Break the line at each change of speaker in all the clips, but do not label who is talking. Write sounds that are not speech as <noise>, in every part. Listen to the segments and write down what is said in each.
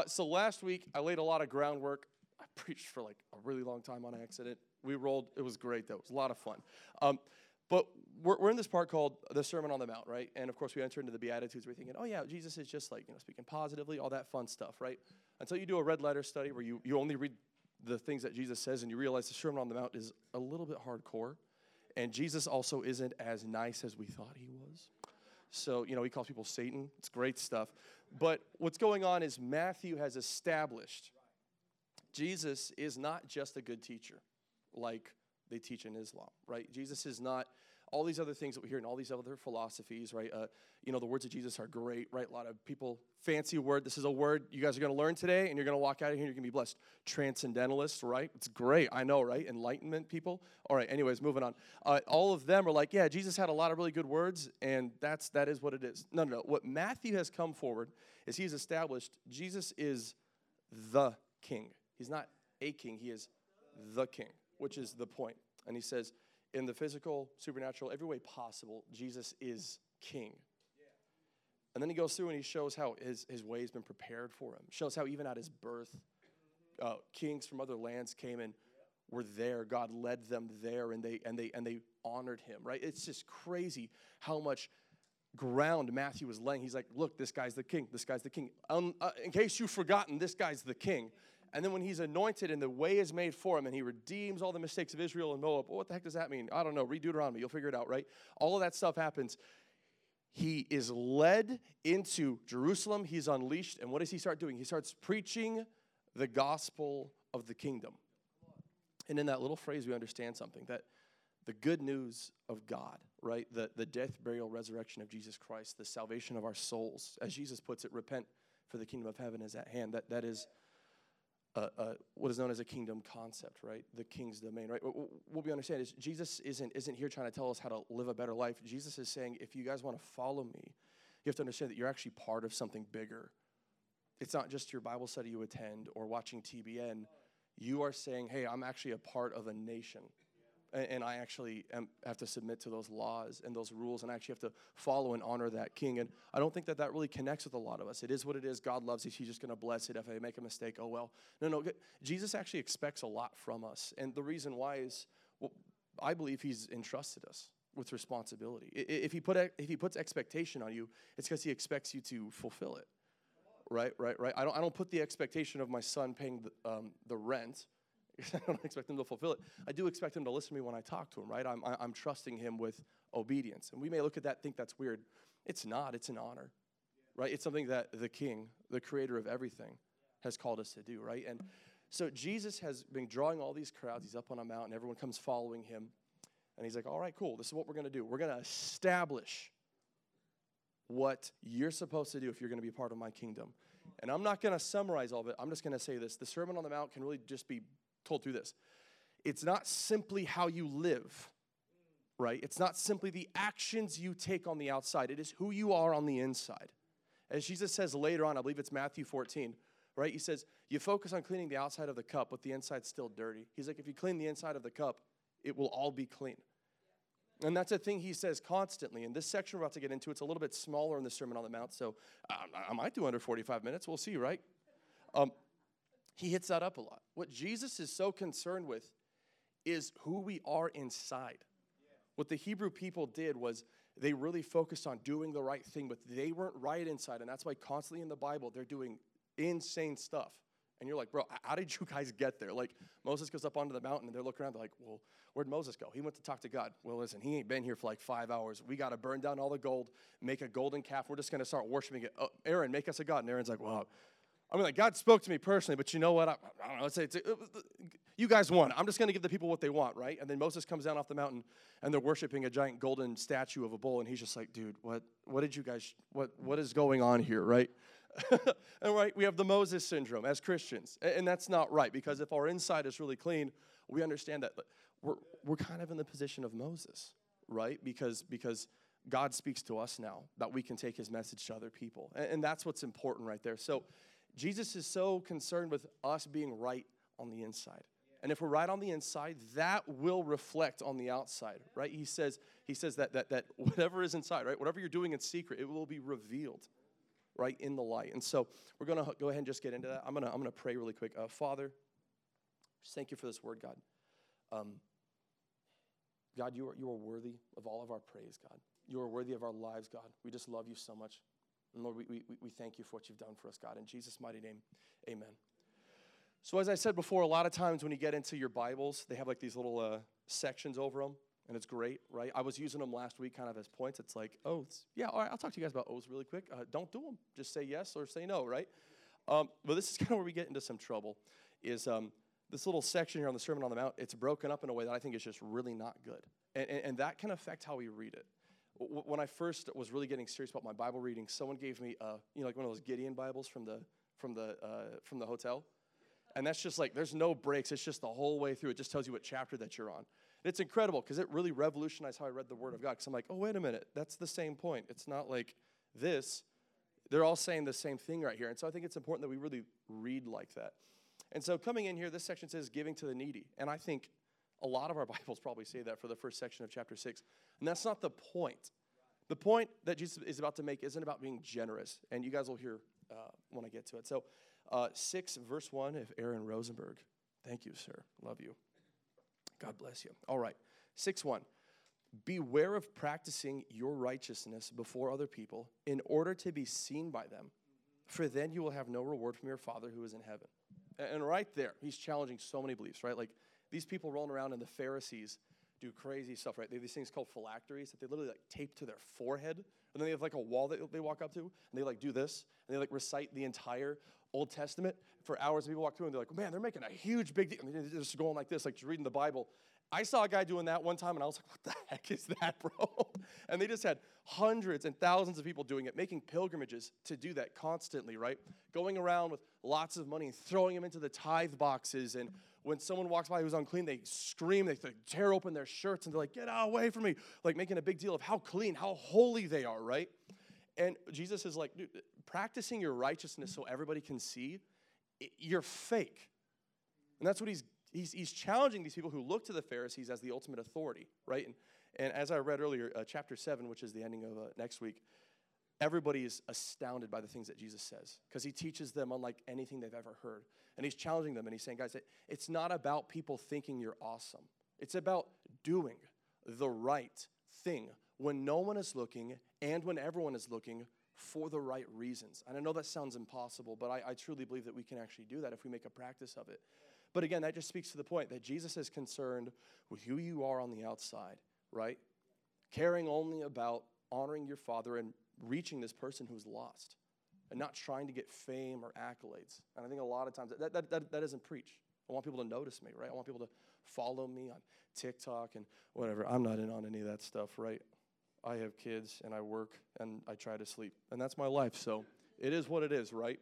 Uh, so last week I laid a lot of groundwork. I <laughs> preached for like a really long time on accident. We rolled. It was great though. It was a lot of fun. Um, but we're, we're in this part called the Sermon on the Mount, right? And of course we enter into the Beatitudes. We're thinking, oh yeah, Jesus is just like you know speaking positively, all that fun stuff, right? Until you do a red letter study where you you only read the things that Jesus says and you realize the Sermon on the Mount is a little bit hardcore, and Jesus also isn't as nice as we thought he was. So, you know, he calls people Satan. It's great stuff. But what's going on is Matthew has established Jesus is not just a good teacher like they teach in Islam, right? Jesus is not all these other things that we hear in all these other philosophies, right? Uh, you know, the words of Jesus are great, right? A lot of people fancy word. This is a word you guys are going to learn today, and you're going to walk out of here and you're going to be blessed. Transcendentalist, right? It's great. I know, right? Enlightenment people. All right. Anyways, moving on. Uh, all of them are like, yeah, Jesus had a lot of really good words, and that's that is what it is. No, no, no. What Matthew has come forward is he's established Jesus is the King. He's not a king. He is the King, which is the point. And he says in the physical, supernatural, every way possible, Jesus is king. And then he goes through and he shows how his, his way has been prepared for him. Shows how even at his birth, uh, kings from other lands came and were there. God led them there, and they and they and they honored him. Right? It's just crazy how much ground Matthew was laying. He's like, "Look, this guy's the king. This guy's the king. Um, uh, in case you've forgotten, this guy's the king." And then when he's anointed and the way is made for him and he redeems all the mistakes of Israel and Moab, well, what the heck does that mean? I don't know. Read Deuteronomy. You'll figure it out, right? All of that stuff happens. He is led into Jerusalem. He's unleashed. And what does he start doing? He starts preaching the gospel of the kingdom. And in that little phrase, we understand something that the good news of God, right? The, the death, burial, resurrection of Jesus Christ, the salvation of our souls. As Jesus puts it, repent for the kingdom of heaven is at hand. That, that is what is known as a kingdom concept, right? The king's domain, right? What we understand is Jesus isn't, isn't here trying to tell us how to live a better life. Jesus is saying, if you guys want to follow me, you have to understand that you're actually part of something bigger. It's not just your Bible study you attend or watching TBN. You are saying, hey, I'm actually a part of a nation and I actually am, have to submit to those laws and those rules, and I actually have to follow and honor that king. And I don't think that that really connects with a lot of us. It is what it is. God loves it. He's just going to bless it. If I make a mistake, oh well. No, no. Jesus actually expects a lot from us, and the reason why is, well, I believe He's entrusted us with responsibility. If He put if He puts expectation on you, it's because He expects you to fulfill it. Right, right, right. I don't. I don't put the expectation of my son paying the, um, the rent <laughs> I don't expect him to fulfill it. I do expect him to listen to me when I talk to him, right? I'm, I'm trusting him with obedience. And we may look at that think that's weird. It's not, it's an honor, right? It's something that the king, the creator of everything, has called us to do, right? And so Jesus has been drawing all these crowds. He's up on a mountain, everyone comes following him. And he's like, all right, cool, this is what we're going to do. We're going to establish what you're supposed to do if you're going to be part of my kingdom. And I'm not going to summarize all of it. I'm just going to say this. The Sermon on the Mount can really just be told through this. It's not simply how you live, right? It's not simply the actions you take on the outside, it is who you are on the inside. As Jesus says later on, I believe it's Matthew 14, right? He says, You focus on cleaning the outside of the cup, but the inside's still dirty. He's like, If you clean the inside of the cup, it will all be clean. And that's a thing he says constantly. In this section we're about to get into, it's a little bit smaller in the Sermon on the Mount, so I might do under 45 minutes. We'll see, right? Um, he hits that up a lot. What Jesus is so concerned with is who we are inside. What the Hebrew people did was they really focused on doing the right thing, but they weren't right inside. And that's why constantly in the Bible, they're doing insane stuff. And you're like, bro, how did you guys get there? Like, Moses goes up onto the mountain and they're looking around, they're like, well, where'd Moses go? He went to talk to God. Well, listen, he ain't been here for like five hours. We got to burn down all the gold, make a golden calf. We're just going to start worshiping it. Oh, Aaron, make us a God. And Aaron's like, well, I mean, like God spoke to me personally, but you know what? I, I don't know. Let's say it's, uh, you guys won. I'm just going to give the people what they want, right? And then Moses comes down off the mountain, and they're worshiping a giant golden statue of a bull, and he's just like, dude, what? What did you guys? What? What is going on here, right? <laughs> and right, we have the Moses syndrome as Christians, and that's not right because if our inside is really clean, we understand that we're we're kind of in the position of Moses, right? Because because God speaks to us now that we can take His message to other people, and, and that's what's important right there. So Jesus is so concerned with us being right on the inside. And if we're right on the inside, that will reflect on the outside, right? He says, he says that, that, that whatever is inside, right? Whatever you're doing in secret, it will be revealed, right, in the light. And so we're going to go ahead and just get into that. I'm going to I'm gonna pray really quick. Uh, Father, thank you for this word, God. Um, God, you are, you are worthy of all of our praise, God. You are worthy of our lives, God. We just love you so much. And Lord, we, we, we thank you for what you've done for us, God. In Jesus' mighty name, amen. So, as I said before, a lot of times when you get into your Bibles, they have like these little uh, sections over them, and it's great, right? I was using them last week kind of as points. It's like, oaths. yeah, all right, I'll talk to you guys about oaths really quick. Uh, don't do them. Just say yes or say no, right? Um, but this is <laughs> kind of where we get into some trouble, is um, this little section here on the Sermon on the Mount, it's broken up in a way that I think is just really not good. And, and, and that can affect how we read it. When I first was really getting serious about my Bible reading, someone gave me, a, you know, like one of those Gideon Bibles from the, from the, uh, from the hotel. And that's just like, there's no breaks. It's just the whole way through. It just tells you what chapter that you're on. And it's incredible because it really revolutionized how I read the Word of God. Because I'm like, oh, wait a minute. That's the same point. It's not like this. They're all saying the same thing right here. And so I think it's important that we really read like that. And so coming in here, this section says giving to the needy. And I think a lot of our <laughs> Bibles probably say that for the first section of chapter 6. And that's not the point. The point that Jesus is about to make isn't about being generous. And you guys will hear uh, when I get to it. So uh, 6, verse 1 of Aaron Rosenberg. Thank you, sir. Love you. God bless you. All right. 6 1. Beware of practicing your righteousness before other people in order to be seen by them, for then you will have no reward from your Father who is in heaven. And right there, he's challenging so many beliefs, right? Like these people rolling around and the Pharisees do crazy stuff, right? They have these things called phylacteries that they literally like tape to their forehead. And then they have like a wall that they walk up to, and they like do this, and they like recite the entire Old Testament for hours. And people walk through and they're like, man, they're making a huge big deal. And they're just going like this, like just reading the Bible. I saw a guy doing that one time and I was like, what the heck is that, bro? <laughs> And they just had hundreds and thousands of people doing it, making pilgrimages to do that constantly, right? Going around with lots of money throwing them into the tithe boxes. And when someone walks by who's unclean, they scream, they tear open their shirts and they're like, get out away from me. Like making a big deal of how clean, how holy they are, right? And Jesus is like, practicing your righteousness so everybody can see, you're fake. And that's what he's, he's, he's challenging these people who look to the Pharisees as the ultimate authority, right? And, and as I read earlier, uh, chapter 7, which is the ending of uh, next week, everybody is astounded by the things that Jesus says because he teaches them unlike anything they've ever heard. And he's challenging them and he's saying, guys, it's not about people thinking you're awesome, it's about doing the right thing when no one is looking and when everyone is looking for the right reasons. And I know that sounds impossible, but I, I, truly believe that we can actually do that if we make a practice of it. But again, that just speaks to the point that Jesus is concerned with who you are on the outside, right? Caring only about honoring your Father and reaching this person who's lost and not trying to get fame or accolades. And I think a lot of times that, that, that, that doesn't preach. I want people to notice me, right? I want people to follow me on TikTok and whatever. I'm not in on any of that stuff, right? I have kids and I work and I try to sleep. And that's my life. So it is what it is, right?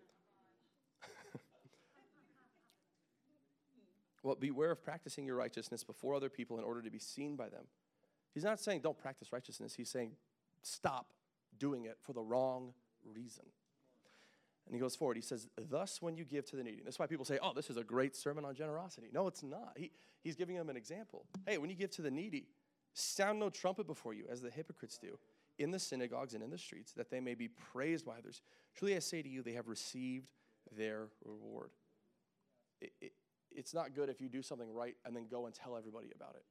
Well, beware of practicing your righteousness before other people in order to be seen by them. He's not saying don't practice righteousness, he's saying stop doing it for the wrong reason. And he goes forward. He says, Thus, when you give to the needy. That's why people say, Oh, this is a great sermon on generosity. No, it's not. He, he's giving them an example. Hey, when you give to the needy, Sound no trumpet before you, as the hypocrites do, in the synagogues and in the streets, that they may be praised by others. Truly I say to you, they have received their reward. It, it, it's not good if you do something right and then go and tell everybody about it.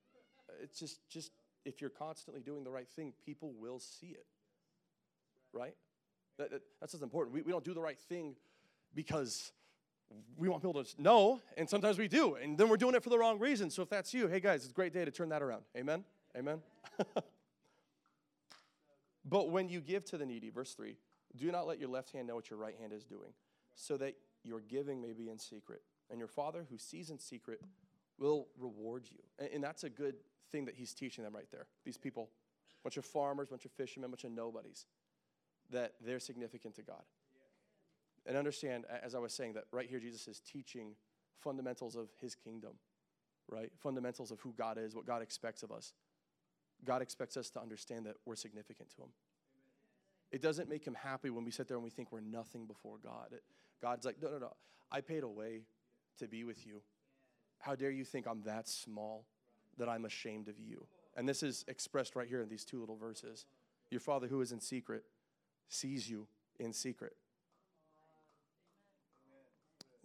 It's just, just if you're constantly doing the right thing, people will see it. Right? That, that, that's what's important. We, we don't do the right thing because we want people to know, and sometimes we do, and then we're doing it for the wrong reason. So if that's you, hey guys, it's a great day to turn that around. Amen? Amen? <laughs> but when you give to the needy, verse 3, do not let your left hand know what your right hand is doing, so that your giving may be in secret. And your Father who sees in secret will reward you. And, and that's a good thing that he's teaching them right there. These people, bunch of farmers, bunch of fishermen, bunch of nobodies, that they're significant to God. And understand, as I was saying, that right here Jesus is teaching fundamentals of his kingdom, right? Fundamentals of who God is, what God expects of us. God expects us to understand that we're significant to Him. It doesn't make Him happy when we sit there and we think we're nothing before God. It, God's like, no, no, no. I paid a way to be with you. How dare you think I'm that small that I'm ashamed of you? And this is expressed right here in these two little verses. Your Father who is in secret sees you in secret.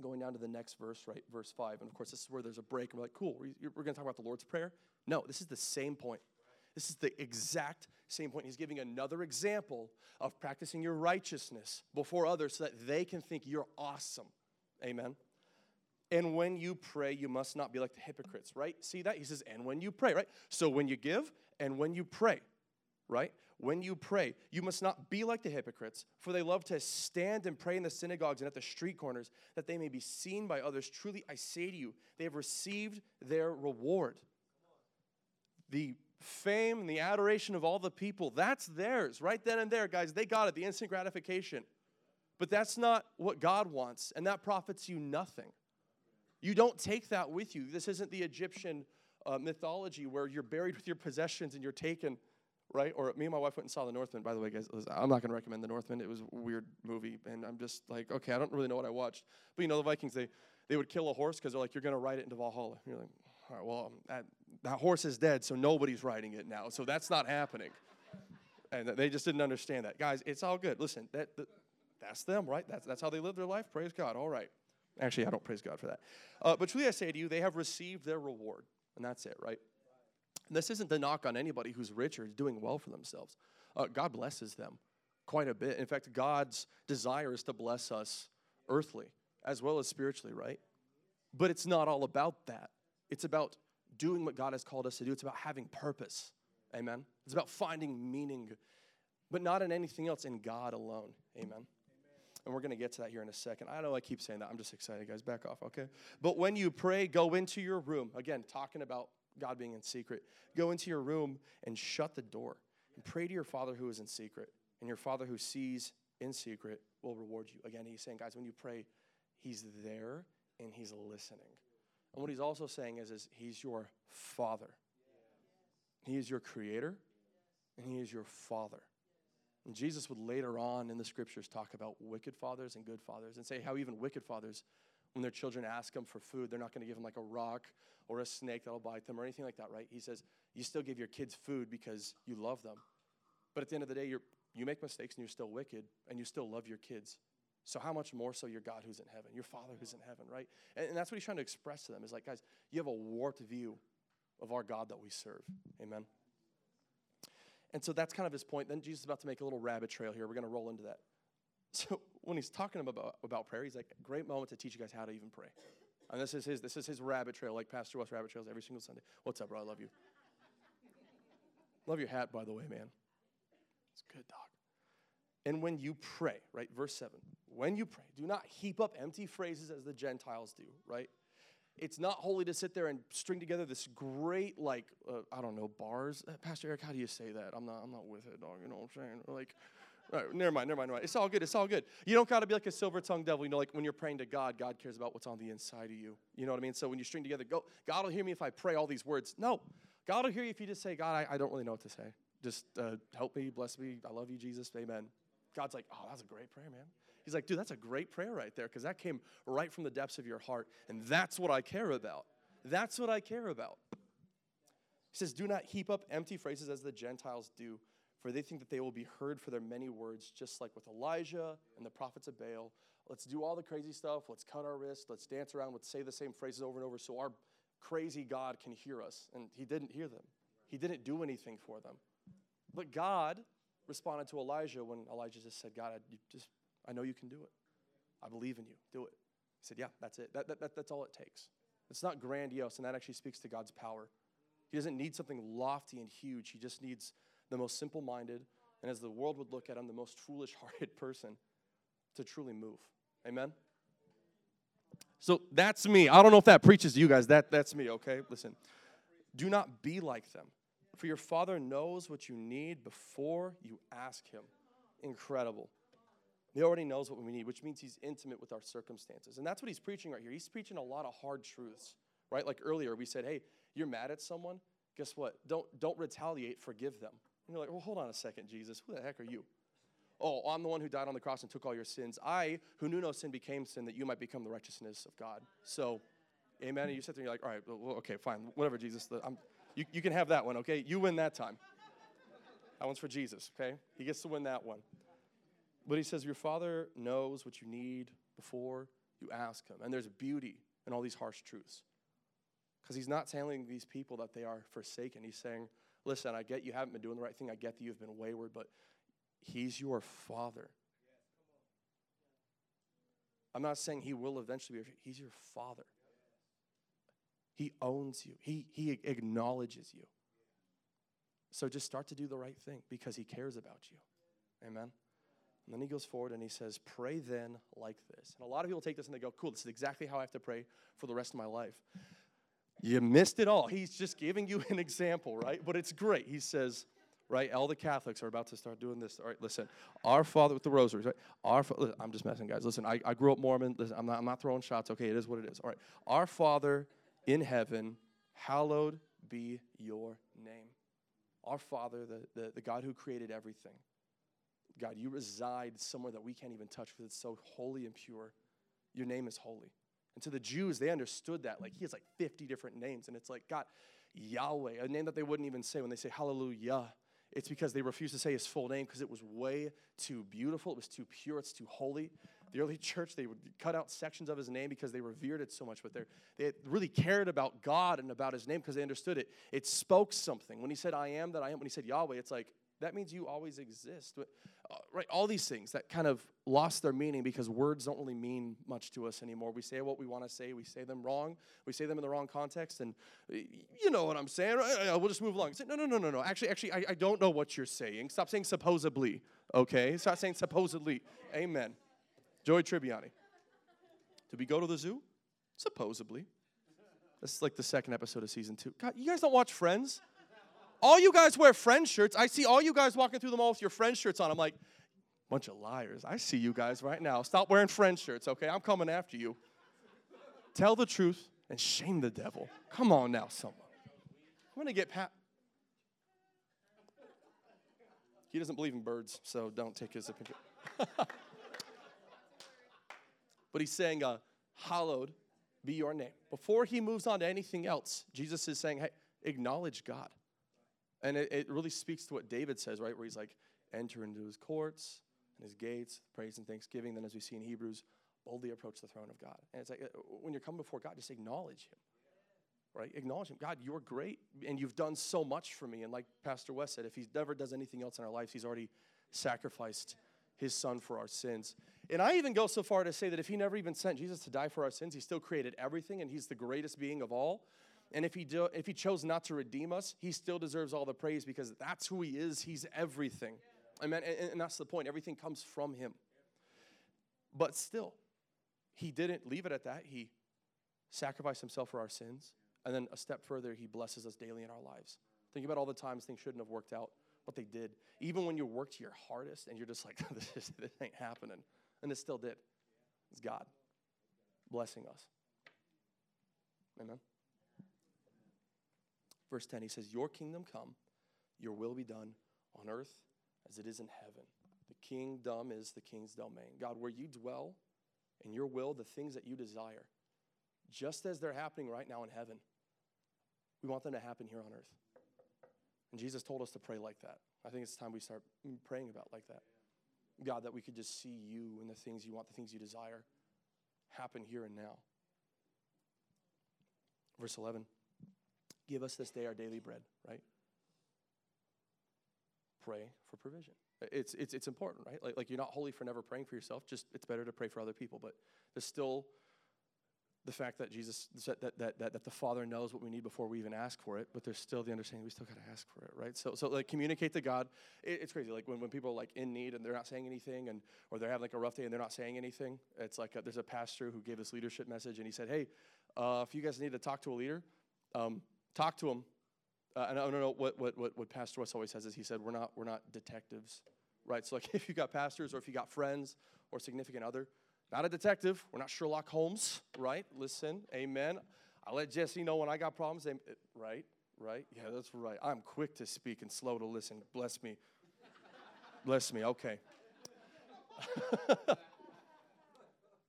Going down to the next verse, right? Verse 5. And of course, this is where there's a break. And we're like, cool, we're, we're going to talk about the Lord's Prayer. No, this is the same point. This is the exact same point. He's giving another example of practicing your righteousness before others so that they can think you're awesome. Amen. And when you pray, you must not be like the hypocrites, right? See that? He says, and when you pray, right? So when you give and when you pray, right? When you pray, you must not be like the hypocrites, for they love to stand and pray in the synagogues and at the street corners, that they may be seen by others. Truly, I say to you, they have received their reward. The fame and the adoration of all the people, that's theirs right then and there, guys. They got it, the instant gratification. But that's not what God wants, and that profits you nothing. You don't take that with you. This isn't the Egyptian uh, mythology where you're buried with your possessions and you're taken, right? Or me and my wife went and saw The Northman. By the way, guys, I'm not going to recommend The Northman. It was a weird movie, and I'm just like, okay, I don't really know what I watched. But you know, the Vikings, they, they would kill a horse because they're like, you're going to ride it into Valhalla. You're like, all right, well, that, that horse is dead, so nobody's riding it now. So that's not happening. And they just didn't understand that. Guys, it's all good. Listen, that, that that's them, right? That's, that's how they live their life. Praise God. All right. Actually, I don't praise God for that. Uh, but truly, I say to you, they have received their reward. And that's it, right? And this isn't the knock on anybody who's rich or doing well for themselves. Uh, God blesses them quite a bit. In fact, God's desire is to bless us earthly as well as spiritually, right? But it's not all about that. It's about doing what God has called us to do. It's about having purpose. Amen. It's about finding meaning, but not in anything else, in God alone. Amen. And we're going to get to that here in a second. I know I keep saying that. I'm just excited, guys. Back off, okay? But when you pray, go into your room. Again, talking about God being in secret. Go into your room and shut the door and pray to your Father who is in secret. And your Father who sees in secret will reward you. Again, he's saying, guys, when you pray, he's there and he's listening. And what he's also saying is, is he's your Father. He is your creator and he is your Father. And Jesus would later on in the scriptures talk about wicked fathers and good fathers and say how even wicked fathers, when their children ask them for food, they're not going to give them like a rock or a snake that'll bite them or anything like that, right? He says, you still give your kids food because you love them. But at the end of the day, you're, you make mistakes and you're still wicked and you still love your kids. So how much more so your God who's in heaven, your Father who's in heaven, right? And, and that's what he's trying to express to them is like, guys, you have a warped view of our God that we serve. Amen. And so that's kind of his point. Then Jesus is about to make a little rabbit trail here. We're going to roll into that. <laughs> So when he's talking about, about prayer, he's like, great moment to teach you guys how to even pray. And this is his, this is his rabbit trail, like Pastor West rabbit trails every single Sunday. What's up, bro? I love you. <laughs> love your hat, by the way, man. It's good, dog. And when you pray, right? Verse 7. When you pray, do not heap up empty phrases as the Gentiles do, right? It's not holy to sit there and string together this great like uh, I don't know bars. Uh, Pastor Eric, how do you say that? I'm not I'm not with it, dog. You know what I'm saying? Like, never mind, never mind, never mind. It's all good. It's all good. You don't got to be like a silver tongued devil. You know, like when you're praying to God, God cares about what's on the inside of you. You know what I mean? So when you string together, go. God will hear me if I pray all these words. No, God will hear you if you just say, God, I, I don't really know what to say. Just uh, help me, bless me. I love you, Jesus. Amen. God's like, oh, that's a great prayer, man. He's like, dude, that's a great prayer right there because that came right from the depths of your heart. And that's what I care about. That's what I care about. He says, Do not heap up empty phrases as the Gentiles do, for they think that they will be heard for their many words, just like with Elijah and the prophets of Baal. Let's do all the crazy stuff. Let's cut our wrists. Let's dance around. Let's say the same phrases over and over so our crazy God can hear us. And he didn't hear them, he didn't do anything for them. But God responded to Elijah when Elijah just said, God, I, just, I know you can do it. I believe in you. Do it. He said, Yeah, that's it. That, that, that, that's all it takes. It's not grandiose, and that actually speaks to God's power. He doesn't need something lofty and huge. He just needs the most simple minded, and as the world would look at him, the most foolish hearted <laughs> person to truly move. Amen? So that's me. I don't know if that preaches to you guys. That, that's me, okay? Listen. Do not be like them, for your Father knows what you need before you ask Him. Incredible. He already knows what we need, which means he's intimate with our circumstances. And that's what he's preaching right here. He's preaching a lot of hard truths, right? Like earlier, we said, hey, you're mad at someone. Guess what? Don't, don't retaliate, forgive them. And you're like, well, hold on a second, Jesus. Who the heck are you? Oh, I'm the one who died on the cross and took all your sins. I, who knew no sin, became sin that you might become the righteousness of God. So, amen. And you sit there and you're like, all right, well, okay, fine, whatever, Jesus. You, you can have that one, okay? You win that time. That one's for Jesus, okay? He gets to win that one. But he says, Your Father knows what you need before you ask Him. And there's beauty in all these harsh truths. Because He's not telling these people that they are forsaken. He's saying, Listen, I get you haven't been doing the right thing. I get that you've been wayward, but He's your Father. I'm not saying He will eventually be, He's your Father. He owns you, He, he acknowledges you. So just start to do the right thing because He cares about you. Amen. And then he goes forward and he says, Pray then like this. And a lot of people take this and they go, Cool, this is exactly how I have to pray for the rest of my life. You missed it all. He's just giving you <laughs> an example, right? But it's great. He says, right? All the Catholics are about to start doing this. All right, listen. Our Father with the rosaries, right? Our listen, I'm just messing, guys. Listen, I, I grew up Mormon. Listen, I'm not, I'm not throwing shots. Okay, it is what it is. All right. Our Father in heaven, hallowed be your name. Our Father, the, the, the God who created everything. God, you reside somewhere that we can't even touch because it's so holy and pure. Your name is holy. And to the Jews, they understood that. Like, he has like 50 different names. And it's like, God, Yahweh, a name that they wouldn't even say when they say hallelujah. It's because they refused to say his full name because it was way too beautiful. It was too pure. It's too holy. The early church, they would cut out sections of his name because they revered it so much. But they really cared about God and about his name because they understood it. It spoke something. When he said, I am that I am, when he said Yahweh, it's like, that means you always exist. Uh, right? All these things that kind of lost their meaning because words don't really mean much to us anymore. We say what we want to say, we say them wrong, we say them in the wrong context, and you know what I'm saying. Right? We'll just move along. Say, no, no, no, no, no. Actually, actually, I, I don't know what you're saying. Stop saying supposedly, okay? Stop saying supposedly. Amen. Joey Tribbiani. Did we go to the zoo? Supposedly. That's like the second episode of season two. God, you guys don't watch Friends? All you guys wear friend shirts. I see all you guys walking through the mall with your friend shirts on. I'm like, bunch of liars. I see you guys right now. Stop wearing friend shirts, okay? I'm coming after you. Tell the truth and shame the devil. Come on now, someone. I'm gonna get Pat. He doesn't believe in birds, so don't take his opinion. <laughs> but he's saying, uh, hallowed be your name. Before he moves on to anything else, Jesus is saying, hey, acknowledge God. And it, it really speaks to what David says, right? Where he's like, enter into his courts and his gates, praise and thanksgiving. Then, as we see in Hebrews, boldly approach the throne of God. And it's like, uh, when you're coming before God, just acknowledge him, right? Acknowledge him. God, you're great, and you've done so much for me. And like Pastor West said, if he never does anything else in our lives, he's already sacrificed his son for our sins. And I even go so far to say that if he never even sent Jesus to die for our sins, he still created everything, and he's the greatest being of all. And if he, do, if he chose not to redeem us, he still deserves all the praise because that's who he is. He's everything. Amen. And, and that's the point. Everything comes from him. But still, he didn't leave it at that. He sacrificed himself for our sins. And then a step further, he blesses us daily in our lives. Think about all the times things shouldn't have worked out, but they did. Even when you worked your hardest and you're just like, <laughs> this, is, this ain't happening. And it still did. It's God blessing us. Amen. Verse 10, he says, Your kingdom come, your will be done on earth as it is in heaven. The kingdom is the king's domain. God, where you dwell in your will, the things that you desire, just as they're happening right now in heaven, we want them to happen here on earth. And Jesus told us to pray like that. I think it's time we start praying about like that. God, that we could just see you and the things you want, the things you desire happen here and now. Verse 11. Give us this day our daily bread, right? Pray for provision. It's, it's, it's important, right? Like, like you're not holy for never praying for yourself, just it's better to pray for other people. But there's still the fact that Jesus, that, that, that, that the Father knows what we need before we even ask for it, but there's still the understanding we still got to ask for it, right? So, so like communicate to God. It, it's crazy. Like when, when people are like in need and they're not saying anything, and or they're having like a rough day and they're not saying anything. It's like a, there's a pastor who gave this leadership message and he said, hey, uh, if you guys need to talk to a leader, um, Talk to them. Uh, and I don't know what, what, what, what Pastor West always says is he said, we're not, we're not detectives, right? So like <laughs> if you got pastors or if you got friends or significant other, not a detective. We're not Sherlock Holmes, right? Listen, amen. I let Jesse know when I got problems, right? Right? Yeah, that's right. I'm quick to speak and slow to listen. Bless me. Bless me. Okay. <laughs>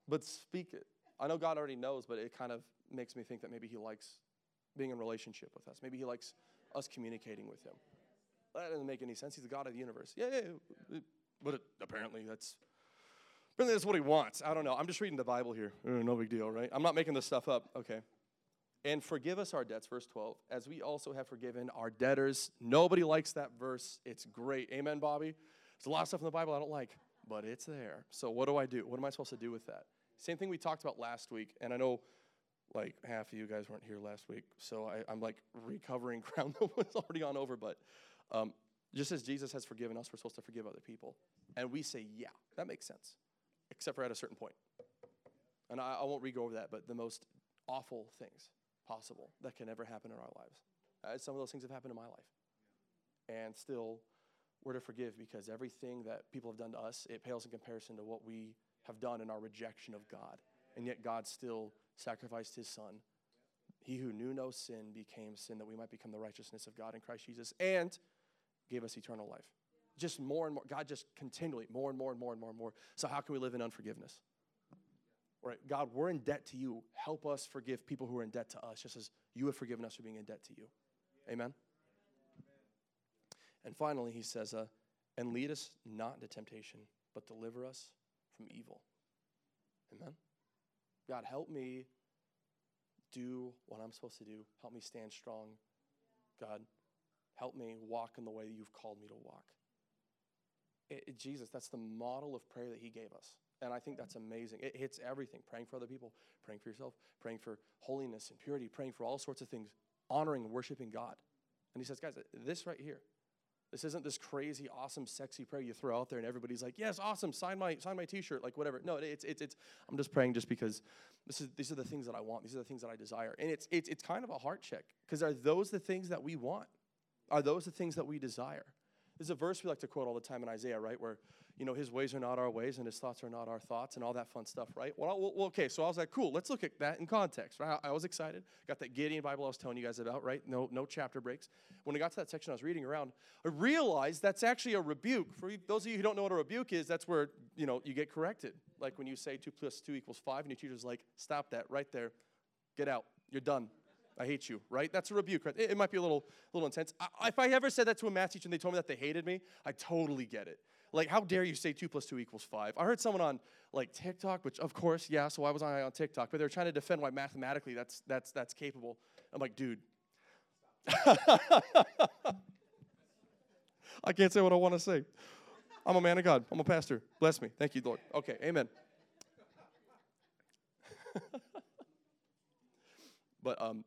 but speak it. I know God already knows, but it kind of makes me think that maybe He likes being in relationship with us. Maybe he likes us communicating with him. That doesn't make any sense. He's the God of the universe. Yeah, yeah, yeah. but it, apparently that's Apparently, that's what he wants. I don't know. I'm just reading the Bible here. Uh, no big deal, right? I'm not making this stuff up. Okay. And forgive us our debts, verse 12, as we also have forgiven our debtors. Nobody likes that verse. It's great. Amen, Bobby? There's a lot of stuff in the Bible I don't like, but it's there. So, what do I do? What am I supposed to do with that? Same thing we talked about last week. And I know like half of you guys weren't here last week, so I, am like recovering <laughs> ground that was already gone over. But um, just as Jesus has forgiven us, we're supposed to forgive other people. And we say, yeah, that makes sense, except for at a certain point. And I, I won't re go over that, but the most awful things possible that can ever happen in our lives. Uh, some of those things have happened in my life. And still, we're to forgive because everything that people have done to us, it pales in comparison to what we have done in our rejection of God. And yet, God still sacrificed his son. He who knew no sin became sin that we might become the righteousness of God in Christ Jesus and gave us eternal life. Just more and more. God just continually, more and more and more and more and more. So, how can we live in unforgiveness? Right, God, we're in debt to you. Help us forgive people who are in debt to us, just as you have forgiven us for being in debt to you. Amen. And finally, he says, uh, and lead us not into temptation, but deliver us from evil. Amen. God, help me do what I'm supposed to do. Help me stand strong. God, help me walk in the way that you've called me to walk. It, it, Jesus, that's the model of prayer that he gave us. And I think that's amazing. It hits everything praying for other people, praying for yourself, praying for holiness and purity, praying for all sorts of things, honoring and worshiping God. And he says, guys, this right here, this isn't this crazy, awesome, sexy prayer you throw out there and everybody's like, yes, awesome, sign my, sign my t-shirt, like whatever. No, it's, it's, it's, I'm just praying just because this is, these are the things that I want. These are the things that I desire. And it's, it's, it's kind of a heart check because are those the things that we want? Are those the things that we desire? There's a verse we like to quote all the time in Isaiah, right? Where you know, his ways are not our ways and his thoughts are not our thoughts and all that fun stuff, right? Well, well okay, so I was like, cool, let's look at that in context, right? I was excited. Got that Gideon Bible I was telling you guys about, right? No, no chapter breaks. When I got to that section I was reading around, I realized that's actually a rebuke. For those of you who don't know what a rebuke is, that's where, you know, you get corrected. Like when you say 2 plus 2 equals 5 and your teacher's like, stop that right there. Get out. You're done. I hate you, right? That's a rebuke. Right? It, might be a little, little intense. I, if I ever said that to a math teacher and they told me that they hated me, I totally get it. Like, how dare you say two plus two equals five? I heard someone on like TikTok, which of course, yeah, so I was on, on TikTok, but they're trying to defend why mathematically that's that's that's capable. I'm like, dude. <laughs> I can't say what I want to say. I'm a man of God. I'm a pastor. Bless me. Thank you, Lord. Okay, amen. <laughs> but um,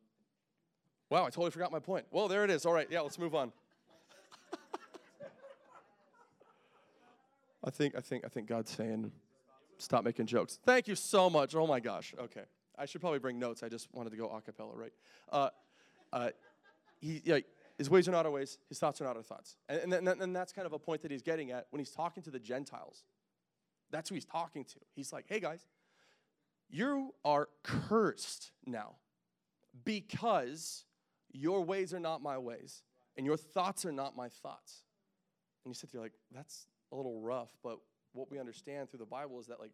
wow, I totally forgot my point. Well, there it is. All right, yeah, let's move on. I think, I think, I think God's saying, stop making jokes. Thank you so much. Oh my gosh. Okay. I should probably bring notes. I just wanted to go a cappella, right? Uh, uh, he, yeah, his ways are not our ways. His thoughts are not our thoughts. And, and, and that's kind of a point that he's getting at when he's talking to the Gentiles. That's who he's talking to. He's like, hey guys, you are cursed now because your ways are not my ways and your thoughts are not my thoughts. And you sit there like, that's a little rough, but what we understand through the Bible is that like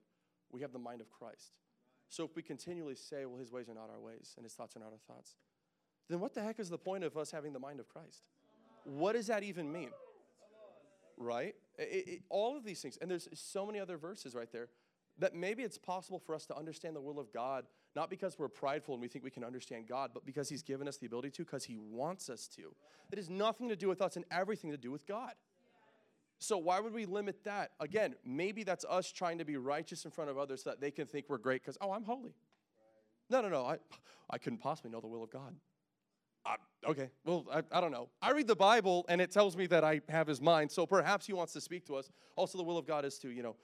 we have the mind of Christ. So if we continually say, well, his ways are not our ways and his thoughts are not our thoughts, then what the heck is the point of us having the mind of Christ? What does that even mean? Right? It, it, all of these things, and there's so many other verses right there that maybe it's possible for us to understand the will of God, not because we're prideful and we think we can understand God, but because He's given us the ability to, because He wants us to. It has nothing to do with us and everything to do with God. So why would we limit that? Again, maybe that's us trying to be righteous in front of others so that they can think we're great because, oh, I'm holy. No, no, no. I, I couldn't possibly know the will of God. Uh, okay, well, I, I don't know. I read the Bible and it tells me that I have his mind, so perhaps he wants to speak to us. Also, the will of God is to, you know,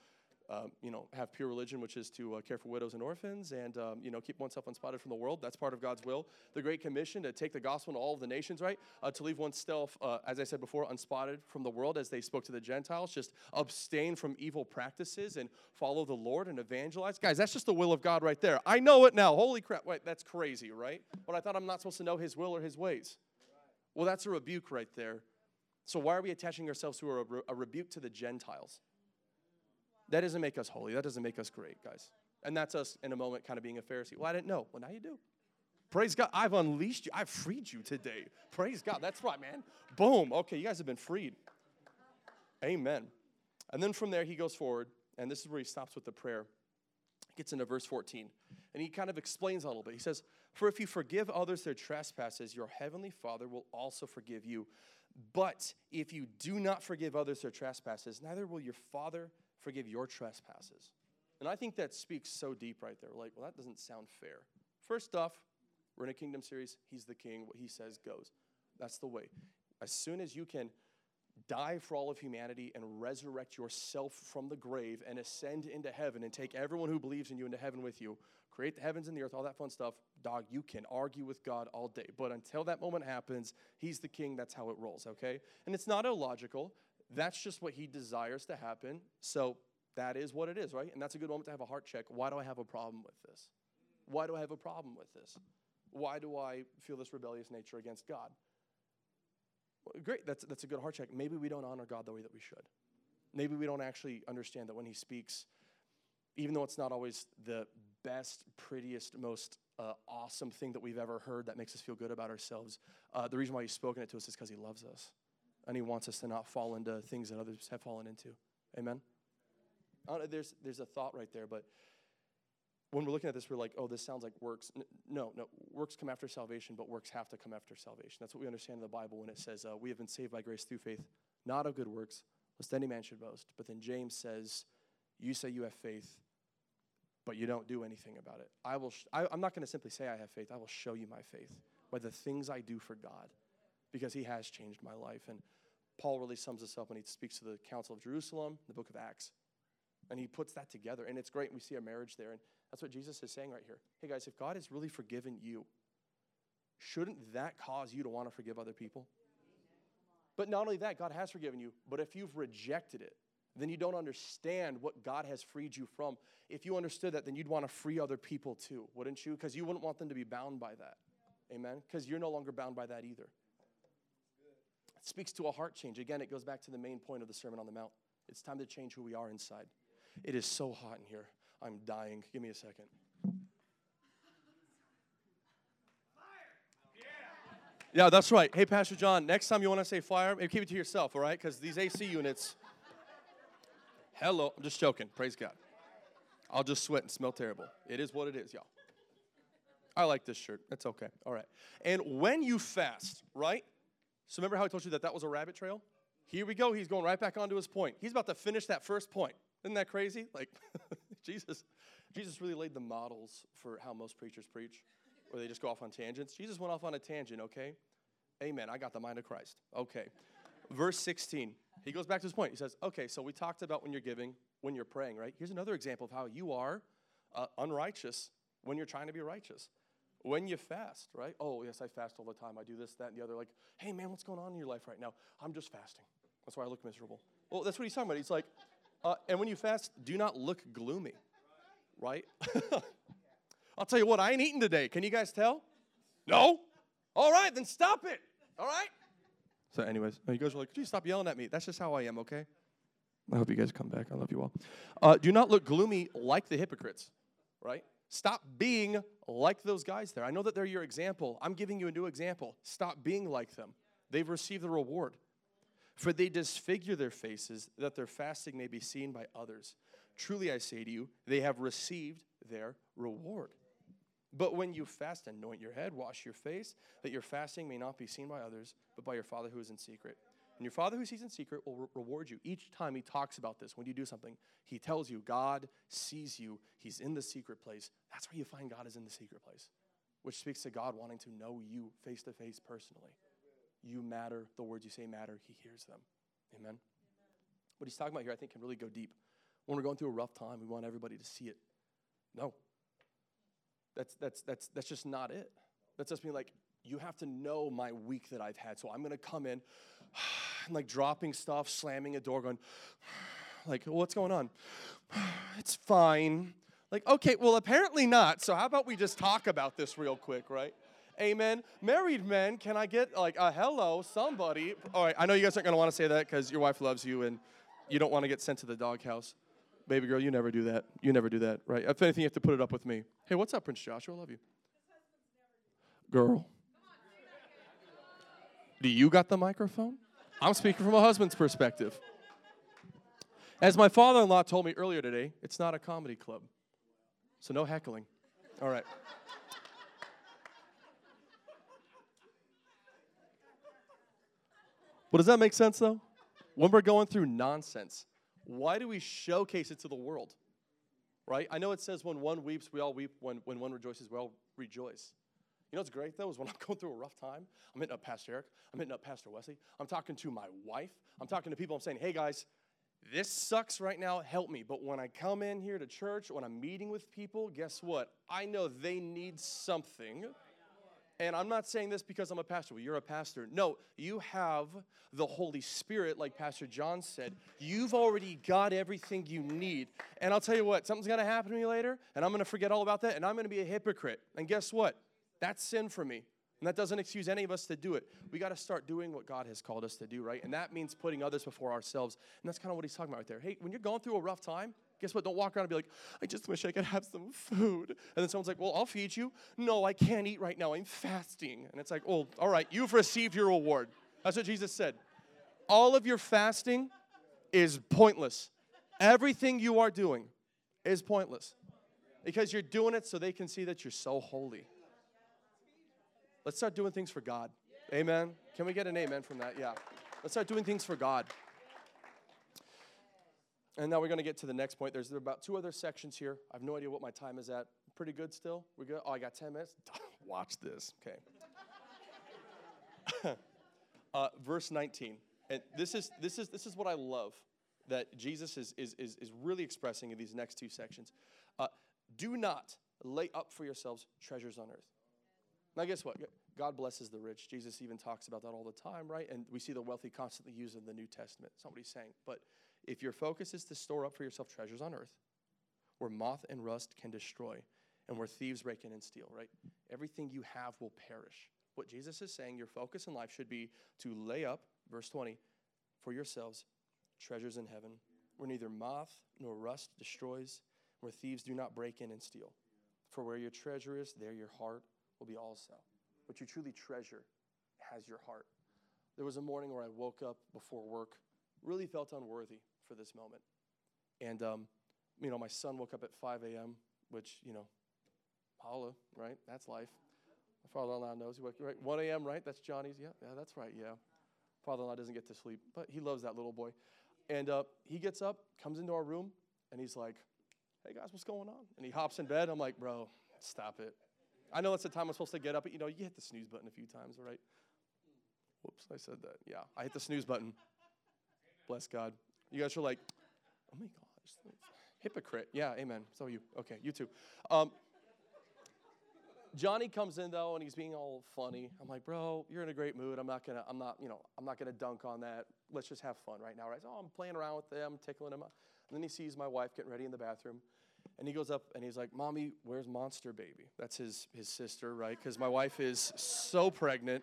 um, you know, have pure religion, which is to uh, care for widows and orphans, and um, you know, keep oneself unspotted from the world. That's part of God's will. The Great Commission to take the gospel to all of the nations, right? Uh, to leave oneself, uh, as I said before, unspotted from the world, as they spoke to the Gentiles. Just abstain from evil practices and follow the Lord and evangelize. Guys, that's just the will of God right there. I know it now. Holy crap! Wait, that's crazy, right? But I thought I'm not supposed to know His will or His ways. Well, that's a rebuke right there. So why are we attaching ourselves to a, a rebuke to the Gentiles? That doesn't make us holy. That doesn't make us great, guys. And that's us in a moment kind of being a Pharisee. Well, I didn't know. Well, now you do. Praise God. I've unleashed you. I've freed you today. Praise God. That's right, man. Boom. Okay, you guys have been freed. Amen. And then from there, he goes forward And this is where he stops with the prayer. Gets into verse 14. And he kind of explains a little bit. He says, For if you forgive others their trespasses, your heavenly Father will also forgive you. But if you do not forgive others their trespasses, neither will your Father forgive your trespasses. And I think that speaks so deep right there. Like, well, that doesn't sound fair. First off, we're in a kingdom series. He's the king. What he says goes. That's the way. As soon as you can die for all of humanity and resurrect yourself from the grave and ascend into heaven and take everyone who believes in you into heaven with you, create the heavens and the earth, all that fun stuff, dog, you can argue with God all day. But until that moment happens, He's the king. That's how it rolls, okay? And it's not illogical. That's just what He desires to happen. So that is what it is, right? And that's a good moment to have a heart check. Why do I have a problem with this? Why do I have a problem with this? Why do I feel this rebellious nature against God? Well, great, that's, that's a good heart check. Maybe we don't honor God the way that we should. Maybe we don't actually understand that when He speaks, even though it's not always the best, prettiest, most uh, awesome thing that we've ever heard that makes us feel good about ourselves, uh, the reason why He's spoken it to us is because He loves us. And He wants us to not fall into things that others have fallen into. Amen? there's, there's a thought right there, but when we're looking at this, we're like, oh, this sounds like works. No, no, works come after salvation, but works have to come after salvation. That's what we understand in the Bible when it says, uh, we have been saved by grace through faith, not of good works, lest any man should boast. But then James says, you say you have faith, but you don't do anything about it. I will sh- I, I'm not going to simply say I have faith, I will show you my faith by the things I do for God, because he has changed my life. And Paul really sums this up when he speaks to the Council of Jerusalem, the book of Acts. And he puts that together, and it's great. We see a marriage there. And that's what Jesus is saying right here. Hey, guys, if God has really forgiven you, shouldn't that cause you to want to forgive other people? But not only that, God has forgiven you, but if you've rejected it, then you don't understand what God has freed you from. If you understood that, then you'd want to free other people too, wouldn't you? Because you wouldn't want them to be bound by that. Amen? Because you're no longer bound by that either. It speaks to a heart change. Again, it goes back to the main point of the Sermon on the Mount. It's time to change who we are inside. It is so hot in here. I'm dying. Give me a second. Yeah, that's right. Hey, Pastor John, next time you want to say fire, keep it to yourself, all right? Because these AC units. Hello. I'm just joking. Praise God. I'll just sweat and smell terrible. It is what it is, y'all. I like this shirt. That's okay. All right. And when you fast, right? So remember how I told you that that was a rabbit trail? Here we go. He's going right back onto his point. He's about to finish that first point. Isn't that crazy? Like, <laughs> Jesus, Jesus really laid the models for how most preachers preach, where they just go off on tangents. Jesus went off on a tangent, okay? Amen. I got the mind of Christ. Okay. Verse 16, he goes back to his point. He says, okay, so we talked about when you're giving, when you're praying, right? Here's another example of how you are uh, unrighteous when you're trying to be righteous. When you fast, right? Oh, yes, I fast all the time. I do this, that, and the other. Like, hey, man, what's going on in your life right now? I'm just fasting. That's why I look miserable. Well, that's what he's talking about. He's like, uh, and when you fast, do not look gloomy, right? <laughs> I'll tell you what, I ain't eating today. Can you guys tell? No? All right, then stop it. All right? So, anyways, you guys are like, geez, stop yelling at me. That's just how I am, okay? I hope you guys come back. I love you all. Uh, do not look gloomy like the hypocrites, right? Stop being like those guys there. I know that they're your example. I'm giving you a new example. Stop being like them. They've received the reward. For they disfigure their faces, that their fasting may be seen by others. Truly I say to you, they have received their reward. But when you fast, anoint your head, wash your face, that your fasting may not be seen by others, but by your Father who is in secret. And your Father who sees in secret will re- reward you. Each time he talks about this, when you do something, he tells you God sees you. He's in the secret place. That's where you find God is in the secret place, which speaks to God wanting to know you face to face personally. You matter. The words you say matter. He hears them. Amen. What he's talking about here, I think, can really go deep. When we're going through a rough time, we want everybody to see it. No. That's, that's, that's, that's just not it. That's just being like, you have to know my week that I've had. So I'm going to come in <sighs> like dropping stuff, slamming a door, going, <sighs> like, what's going on? <sighs> it's fine. Like, okay, well, apparently not. So how about we just talk about this real quick, right? Amen. Married men, can I get like a hello, somebody? All right, I know you guys aren't want to say that because your wife loves you and you don't want to get sent to the doghouse. Baby girl, you never do that. You never do that, right? If anything, you have to put it up with me. Hey, what's up, Prince Joshua? I love you. Girl. Do you got the microphone? I'm speaking from a husband's perspective. As my father in law told me earlier today, it's not a comedy club. So no heckling. All right. But does that make sense though? When we're going through nonsense, why do we showcase it to the world? Right? I know it says when one weeps, we all weep. When, when one rejoices, we all rejoice. You know what's great though is when I'm <laughs> going through a rough time, I'm hitting up Pastor Eric, I'm hitting up Pastor Wesley, I'm talking to my wife, I'm talking to people, I'm saying, hey guys, this sucks right now, help me. But when I come in here to church, when I'm meeting with people, guess what? I know they need something. And I'm not saying this because I'm a pastor. Well, you're a pastor. No, you have the Holy Spirit, like Pastor John said. You've already got everything you need. And I'll tell you what, something's going to happen to me later, and I'm going to forget all about that, and I'm going to be a hypocrite. And guess what? That's sin for me. And that doesn't excuse any of us to do it. We got to start doing what God has called us to do, right? And that means putting others before ourselves. And that's kind of what he's talking about right there. Hey, when you're going through a rough time, guess what? Don't walk around and be like, I just wish I could have some food. And then someone's like, Well, I'll feed you. No, I can't eat right now. I'm fasting. And it's like, Well, all right, you've received your reward. That's what Jesus said. All of your fasting is pointless. Everything you are doing is pointless because you're doing it so they can see that you're so holy. Let's start doing things for God. Amen. Can we get an amen from that? Yeah. Let's start doing things for God. And now we're going to get to the next point. There's about two other sections here. I have no idea what my time is at. Pretty good still? We good? Oh, I got 10 minutes? <laughs> Watch this. Okay. <laughs> uh, verse 19. And this is, this, is, this is what I love that Jesus is, is, is, is really expressing in these next two sections. Uh, do not lay up for yourselves treasures on earth. Now, guess what? God blesses the rich. Jesus even talks about that all the time, right? And we see the wealthy constantly used in the New Testament. Somebody's saying. But if your focus is to store up for yourself treasures on earth, where moth and rust can destroy, and where thieves break in and steal, right? Everything you have will perish. What Jesus is saying, your focus in life should be to lay up, verse 20, for yourselves treasures in heaven, where neither moth nor rust destroys, where thieves do not break in and steal. For where your treasure is, there your heart will be also. What you truly treasure has your heart. There was a morning where I woke up before work, really felt unworthy for this moment. And, um, you know, my son woke up at 5 a.m., which, you know, holla, right? That's life. My father in law knows he woke up, right? 1 a.m., right? That's Johnny's. Yeah, yeah, that's right, yeah. Father in law doesn't get to sleep, but he loves that little boy. And uh, he gets up, comes into our room, and he's like, hey guys, what's going on? And he hops in bed. I'm like, bro, stop it. I know it's the time I'm supposed to get up, but you know, you hit the snooze button a few times, right? Whoops, I said that. Yeah, I hit the snooze button. Bless God. You guys are like, oh my gosh, hypocrite. Yeah, amen. So you. Okay, you too. Um, Johnny comes in though, and he's being all funny. I'm like, bro, you're in a great mood. I'm not gonna, I'm not, you know, I'm not gonna dunk on that. Let's just have fun right now, right? So oh, I'm playing around with them, tickling him. And then he sees my wife getting ready in the bathroom. And he goes up and he's like, Mommy, where's Monster Baby? That's his, his sister, right? Because my wife is so pregnant.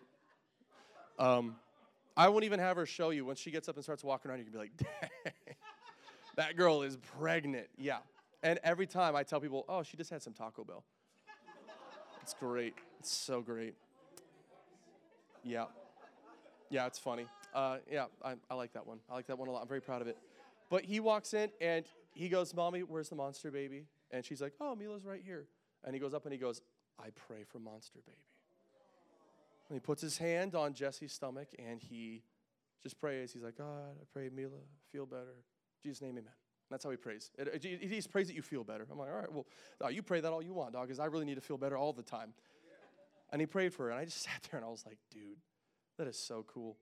Um, I won't even have her show you. When she gets up and starts walking around, you can be like, <laughs> Dang, that girl is pregnant. Yeah. And every time I tell people, oh, she just had some Taco Bell. It's great. It's so great. Yeah. Yeah, it's funny. Uh, yeah, I, I like that one. I like that one a lot. I'm very proud of it. But he walks in and he goes, Mommy, where's the monster baby? And she's like, Oh, Mila's right here. And he goes up and he goes, I pray for monster baby. And he puts his hand on Jesse's stomach and he just prays. He's like, God, I pray Mila feel better. Jesus' name, amen. That's how he prays. It, it, he just prays that you feel better. I'm like, all right, well, no, you pray that all you want, dog, because I really need to feel better all the time. And he prayed for her, and I just <laughs> sat there and I was like, dude, that is so cool.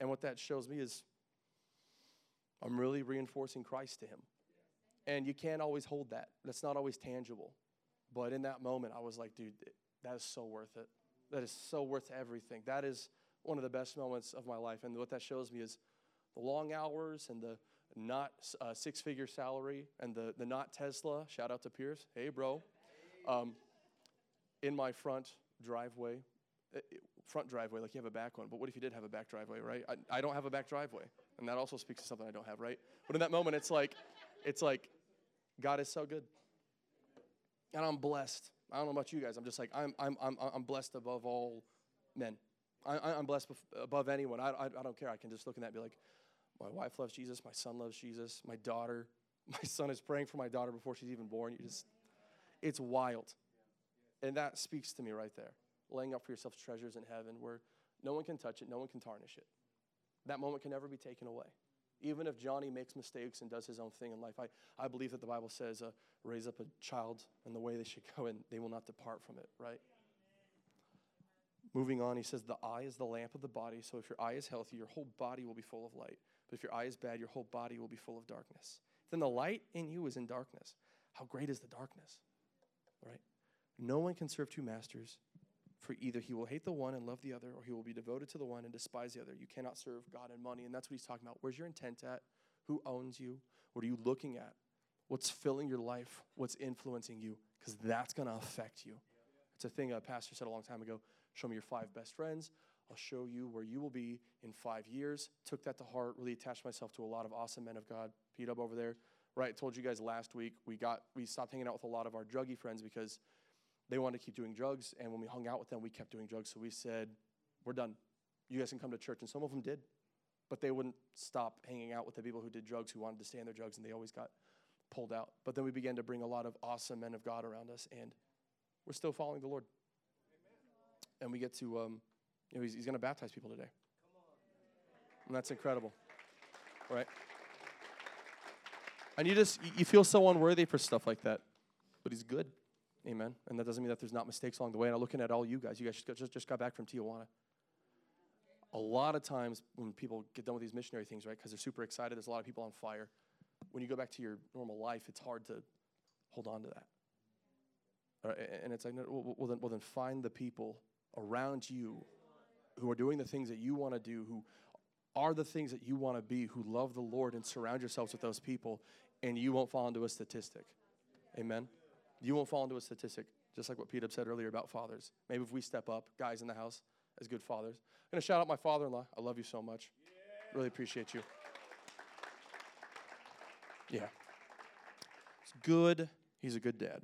And what that shows me is I'm really reinforcing Christ to him. And you can't always hold that. That's not always tangible. But in that moment, I was like, dude, that is so worth it. That is so worth everything. That is one of the best moments of my life. And what that shows me is the long hours and the not uh, six figure salary and the, the not Tesla. Shout out to Pierce. Hey, bro. Um, in my front driveway, uh, front driveway, like you have a back one. But what if you did have a back driveway, right? I, I don't have a back driveway. And that also speaks to something I don't have, right? But in that moment, it's like, it's like, God is so good. And I'm blessed. I don't know about you guys. I'm just like, I'm, I'm, I'm, I'm blessed above all men. I, I'm blessed above anyone. I, I, I don't care. I can just look at that and be like, My wife loves Jesus. My son loves Jesus. My daughter, <laughs> my son is praying for my daughter before she's even born. You just, it's wild. And that speaks to me right there. Laying up for yourself treasures in heaven where no one can touch it, no one can tarnish it. That moment can never be taken away. Even if Johnny makes mistakes and does his own thing in life, I, I believe that the Bible says, uh, raise up a child in the way they should go and they will not depart from it, right? Moving on, he says, the eye is the lamp of the body. So if your eye is healthy, your whole body will be full of light. But if your eye is bad, your whole body will be full of darkness. Then the light in you is in darkness. How great is the darkness, right? No one can serve two masters, for either he will hate the one and love the other, or he will be devoted to the one and despise the other. You cannot serve God and money. And that's what he's talking about. Where's your intent at? Who owns you? What are you looking at? What's filling your life? What's influencing you? Because that's going to affect you. It's a thing a pastor said a long time ago show me your five best friends. I'll show you where you will be in five years. Took that to heart, really attached myself to a lot of awesome men of God. Pete up over there. Right, told you guys last week we got we stopped hanging out with a lot of our druggy friends because they wanted to keep doing drugs, and when we hung out with them, we kept doing drugs. So we said, "We're done. You guys can come to church." And some of them did, but they wouldn't stop hanging out with the people who did drugs, who wanted to stay in their drugs, and they always got pulled out. But then we began to bring a lot of awesome men of God around us, and we're still following the Lord. And we get to, um, you know, he's, he's going to baptize people today. And that's incredible, right? And you just, you feel so unworthy for stuff like that. But he's good. Amen. And that doesn't mean that there's not mistakes along the way. And I'm looking at all you guys. You guys just got, just, just got back from Tijuana. A lot of times when people get done with these missionary things, right, because they're super excited, there's a lot of people on fire. When you go back to your normal life, it's hard to hold on to that. Right, and it's like, well, well, then, well, then find the people around you who are doing the things that you want to do, who are the things that you want to be, who love the Lord, and surround yourselves with those people, and you won't fall into a statistic. Amen. You won't fall into a statistic, just like what Pete said earlier about fathers. Maybe if we step up, guys in the house, as good fathers. I'm going to shout out my father in law. I love you so much. Really appreciate you. Yeah. It's good. He's a good dad.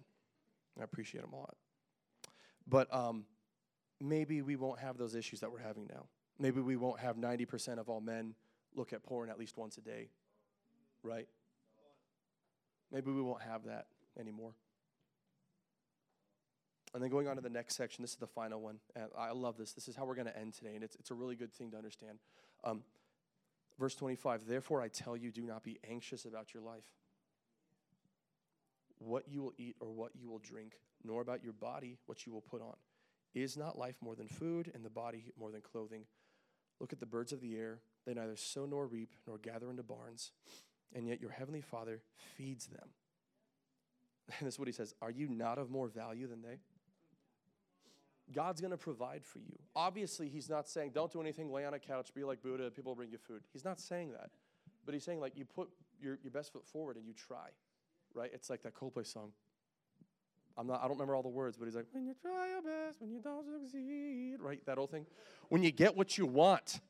I appreciate him a lot. But um, maybe we won't have those issues that we're having now. Maybe we won't have 90% of all men look at porn at least once a day, right? Maybe we won't have that anymore. And then going on to the next section, this is the final one. I love this. This is how we're going to end today, and it's, it's a really good thing to understand. Um, verse 25 Therefore, I tell you, do not be anxious about your life, what you will eat or what you will drink, nor about your body, what you will put on. Is not life more than food, and the body more than clothing? Look at the birds of the air. They neither sow nor reap nor gather into barns, and yet your heavenly Father feeds them. And <laughs> this is what he says Are you not of more value than they? God's going to provide for you. Obviously, he's not saying, don't do anything, lay on a couch, be like Buddha, people bring you food. He's not saying that. But he's saying, like, you put your, your best foot forward and you try, right? It's like that Coldplay song. I'm not, I don't remember all the words, but he's like, when you try your best, when you don't succeed, right? That old thing. When you get what you want,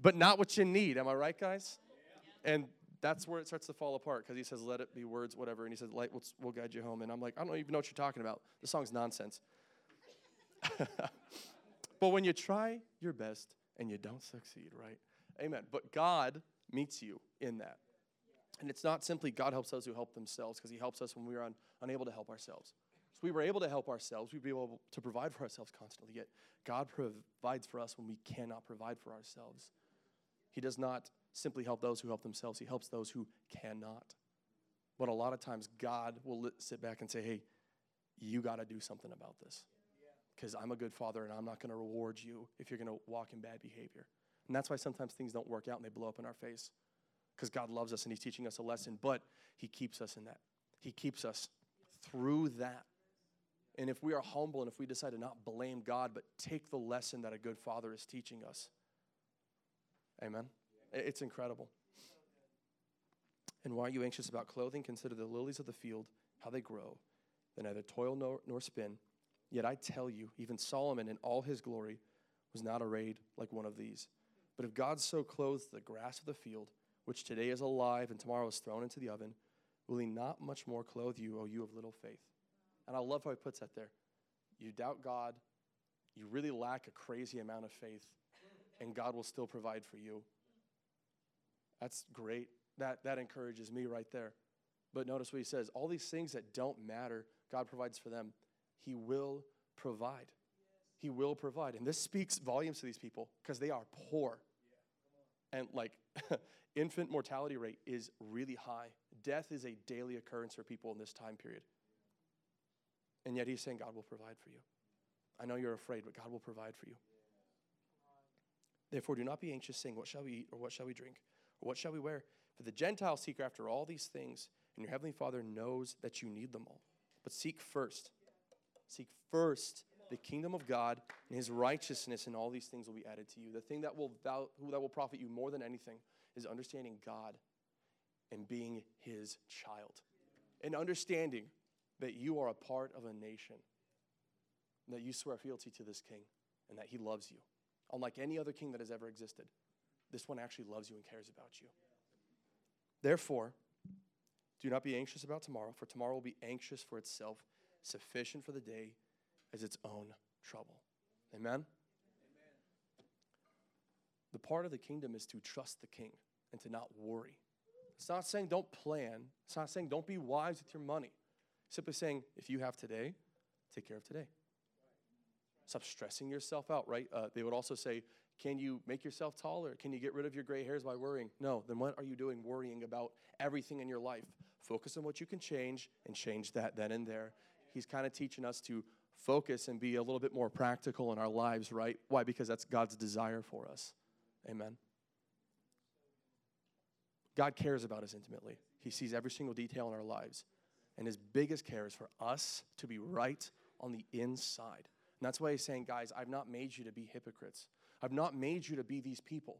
but not what you need. Am I right, guys? And that's where it starts to fall apart because he says, let it be words, whatever. And he says, light will, will guide you home. And I'm like, I don't even know what you're talking about. The song's nonsense. <laughs> but when you try your best and you don't succeed, right? Amen. But God meets you in that. And it's not simply God helps those who help themselves because He helps us when we are un- unable to help ourselves. So we were able to help ourselves. We'd be able to provide for ourselves constantly. Yet God provides for us when we cannot provide for ourselves. He does not simply help those who help themselves, He helps those who cannot. But a lot of times, God will sit back and say, hey, you got to do something about this because I'm a good father and I'm not going to reward you if you're going to walk in bad behavior. And that's why sometimes things don't work out and they blow up in our face because God loves us and He's teaching us a lesson, but He keeps us in that. He keeps us through that. And if we are humble and if we decide to not blame God, but take the lesson that a good father is teaching us, amen? It's incredible. And why are you anxious about clothing? Consider the lilies of the field, how they grow. They neither toil nor, nor spin. Yet I tell you, even Solomon in all his glory was not arrayed like one of these. But if God so clothes the grass of the field, which today is alive and tomorrow is thrown into the oven, will he not much more clothe you, O you of little faith? And I love how he puts that there. You doubt God, you really lack a crazy amount of faith, and God will still provide for you. That's great. That, that encourages me right there. But notice what he says all these things that don't matter, God provides for them. He will provide. He will provide. And this speaks volumes to these people because they are poor. And like <laughs> infant mortality rate is really high. Death is a daily occurrence for people in this time period. And yet he's saying God will provide for you. I know you're afraid, but God will provide for you. Therefore, do not be anxious, saying, What shall we eat, or what shall we drink, or what shall we wear? For the Gentiles seek after all these things, and your heavenly Father knows that you need them all. But seek first, seek first the kingdom of God and his righteousness, and all these things will be added to you. The thing that will, that will profit you more than anything is understanding God and being his child, and understanding that you are a part of a nation, that you swear fealty to this king, and that he loves you. Unlike any other king that has ever existed, this one actually loves you and cares about you. Therefore, do not be anxious about tomorrow, for tomorrow will be anxious for itself. Sufficient for the day as its own trouble. Amen? Amen? The part of the kingdom is to trust the king and to not worry. It's not saying don't plan, it's not saying don't be wise with your money. It's simply saying if you have today, take care of today. Stop stressing yourself out, right? Uh, they would also say, can you make yourself taller? Can you get rid of your gray hairs by worrying? No, then what are you doing worrying about everything in your life? Focus on what you can change and change that then and there. He's kind of teaching us to focus and be a little bit more practical in our lives, right? Why? Because that's God's desire for us. Amen. God cares about us intimately. He sees every single detail in our lives. And his biggest care is for us to be right on the inside. And that's why he's saying, guys, I've not made you to be hypocrites. I've not made you to be these people.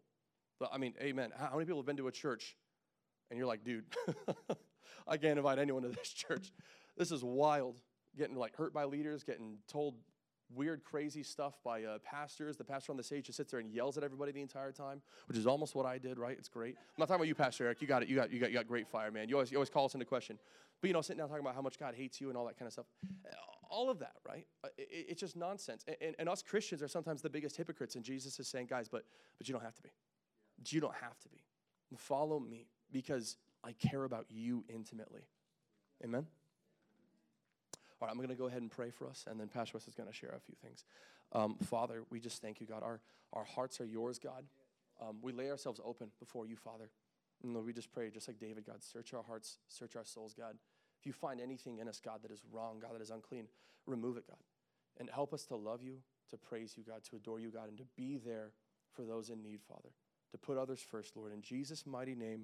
But I mean, amen. How many people have been to a church and you're like, dude, <laughs> I can't invite anyone to this <laughs> church. This is wild. Getting like hurt by leaders, getting told weird, crazy stuff by uh, pastors. The pastor on the stage just sits there and yells at everybody the entire time, which is almost what I did, right? It's great. I'm not talking about you, Pastor Eric. You got it. You got, you got, you got great fire, man. You always, you always call us into question. But, you know, sitting down talking about how much God hates you and all that kind of stuff. All of that, right? Uh, it, it's just nonsense. And, and, and, us Christians are sometimes the biggest hypocrites. And Jesus is saying, guys, but, but you don't have to be. You don't have to be. Follow me because I care about you intimately. Amen? All right, I'm going to go ahead and pray for us, and then Pastor Wes is going to share a few things. Um, Father, we just thank you, God. Our, our hearts are yours, God. Um, we lay ourselves open before you, Father. And Lord, we just pray, just like David, God, search our hearts, search our souls, God. If you find anything in us, God, that is wrong, God, that is unclean, remove it, God. And help us to love you, to praise you, God, to adore you, God, and to be there for those in need, Father. To put others first, Lord. In Jesus' mighty name,